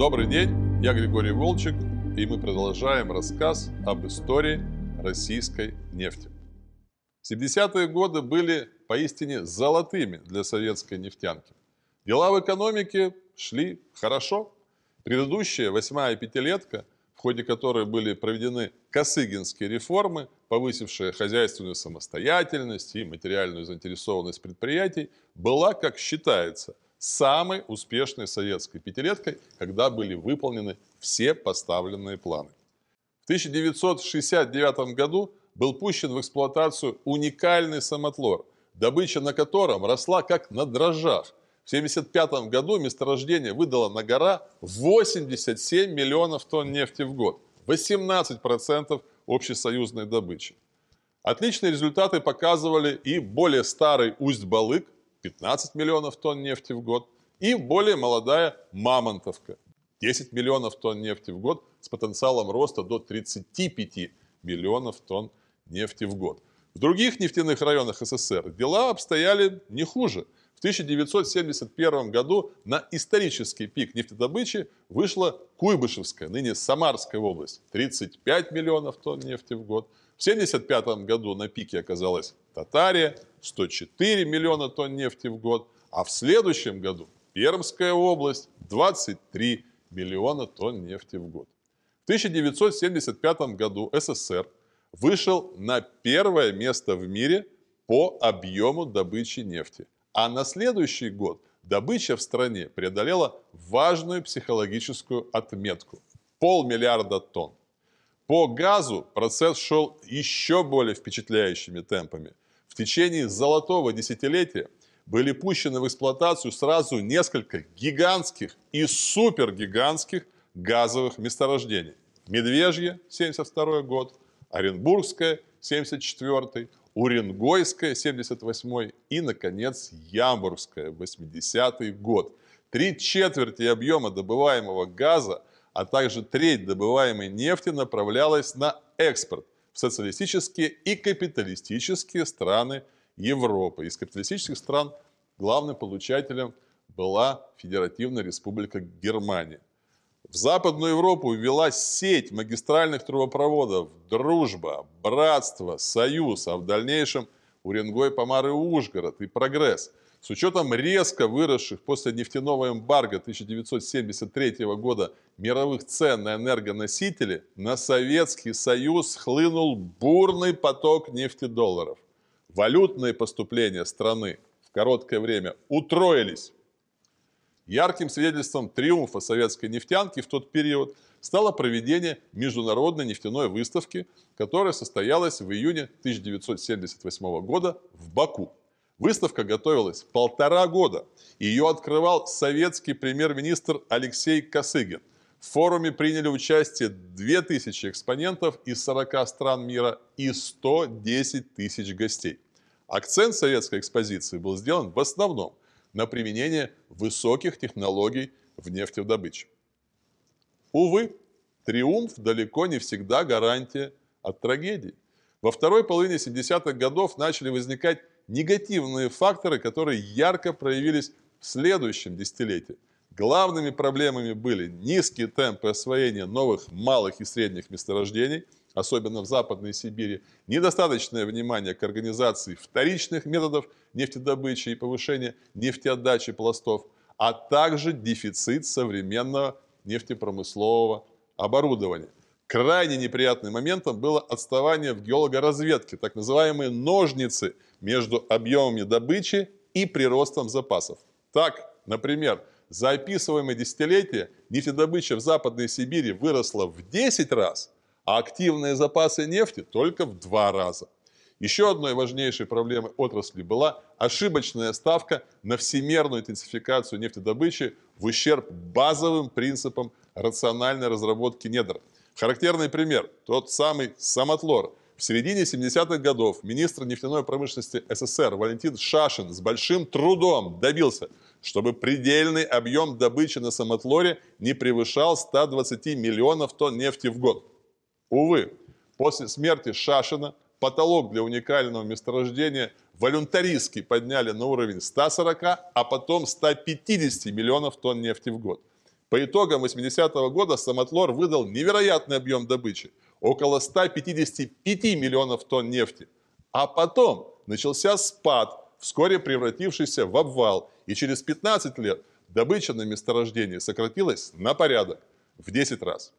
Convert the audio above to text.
Добрый день, я Григорий Волчек, и мы продолжаем рассказ об истории российской нефти. 70-е годы были поистине золотыми для советской нефтянки. Дела в экономике шли хорошо. Предыдущая восьмая пятилетка, в ходе которой были проведены косыгинские реформы, повысившие хозяйственную самостоятельность и материальную заинтересованность предприятий, была, как считается, самой успешной советской пятилеткой, когда были выполнены все поставленные планы. В 1969 году был пущен в эксплуатацию уникальный самотлор, добыча на котором росла как на дрожжах. В 1975 году месторождение выдало на гора 87 миллионов тонн нефти в год, 18% общесоюзной добычи. Отличные результаты показывали и более старый Усть-Балык, 15 миллионов тонн нефти в год, и более молодая Мамонтовка, 10 миллионов тонн нефти в год с потенциалом роста до 35 миллионов тонн нефти в год. В других нефтяных районах СССР дела обстояли не хуже. В 1971 году на исторический пик нефтедобычи вышла Куйбышевская, ныне Самарская область, 35 миллионов тонн нефти в год. В 1975 году на пике оказалась Татария, 104 миллиона тонн нефти в год, а в следующем году Пермская область 23 миллиона тонн нефти в год. В 1975 году СССР вышел на первое место в мире по объему добычи нефти. А на следующий год добыча в стране преодолела важную психологическую отметку – полмиллиарда тонн. По газу процесс шел еще более впечатляющими темпами. В течение золотого десятилетия были пущены в эксплуатацию сразу несколько гигантских и супергигантских газовых месторождений. Медвежье, 72 год, Оренбургское, 74 Уренгойское, 78 и, наконец, Ямбургское, 80 год. Три четверти объема добываемого газа, а также треть добываемой нефти направлялась на экспорт в социалистические и капиталистические страны Европы. Из капиталистических стран главным получателем была Федеративная Республика Германия. В Западную Европу ввела сеть магистральных трубопроводов «Дружба», «Братство», «Союз», а в дальнейшем Уренгой, Помар и Ужгород и «Прогресс». С учетом резко выросших после нефтяного эмбарго 1973 года мировых цен на энергоносители, на Советский Союз хлынул бурный поток нефтедолларов. Валютные поступления страны в короткое время утроились. Ярким свидетельством триумфа советской нефтянки в тот период стало проведение международной нефтяной выставки, которая состоялась в июне 1978 года в Баку. Выставка готовилась полтора года. Ее открывал советский премьер-министр Алексей Косыгин. В форуме приняли участие 2000 экспонентов из 40 стран мира и 110 тысяч гостей. Акцент советской экспозиции был сделан в основном на применение высоких технологий в нефтедобыче. Увы, триумф далеко не всегда гарантия от трагедии. Во второй половине 70-х годов начали возникать негативные факторы, которые ярко проявились в следующем десятилетии. Главными проблемами были низкие темпы освоения новых малых и средних месторождений, особенно в Западной Сибири, недостаточное внимание к организации вторичных методов нефтедобычи и повышения нефтеотдачи пластов, а также дефицит современного нефтепромыслового оборудования. Крайне неприятным моментом было отставание в геологоразведке, так называемые ножницы между объемами добычи и приростом запасов. Так, например, за описываемое десятилетие нефтедобыча в Западной Сибири выросла в 10 раз, а активные запасы нефти только в 2 раза. Еще одной важнейшей проблемой отрасли была ошибочная ставка на всемерную интенсификацию нефтедобычи в ущерб базовым принципам рациональной разработки недр – Характерный пример – тот самый самотлор. В середине 70-х годов министр нефтяной промышленности СССР Валентин Шашин с большим трудом добился, чтобы предельный объем добычи на самотлоре не превышал 120 миллионов тонн нефти в год. Увы, после смерти Шашина потолок для уникального месторождения волюнтаристски подняли на уровень 140, а потом 150 миллионов тонн нефти в год. По итогам 80-го года Самотлор выдал невероятный объем добычи – около 155 миллионов тонн нефти. А потом начался спад, вскоре превратившийся в обвал, и через 15 лет добыча на месторождении сократилась на порядок, в 10 раз.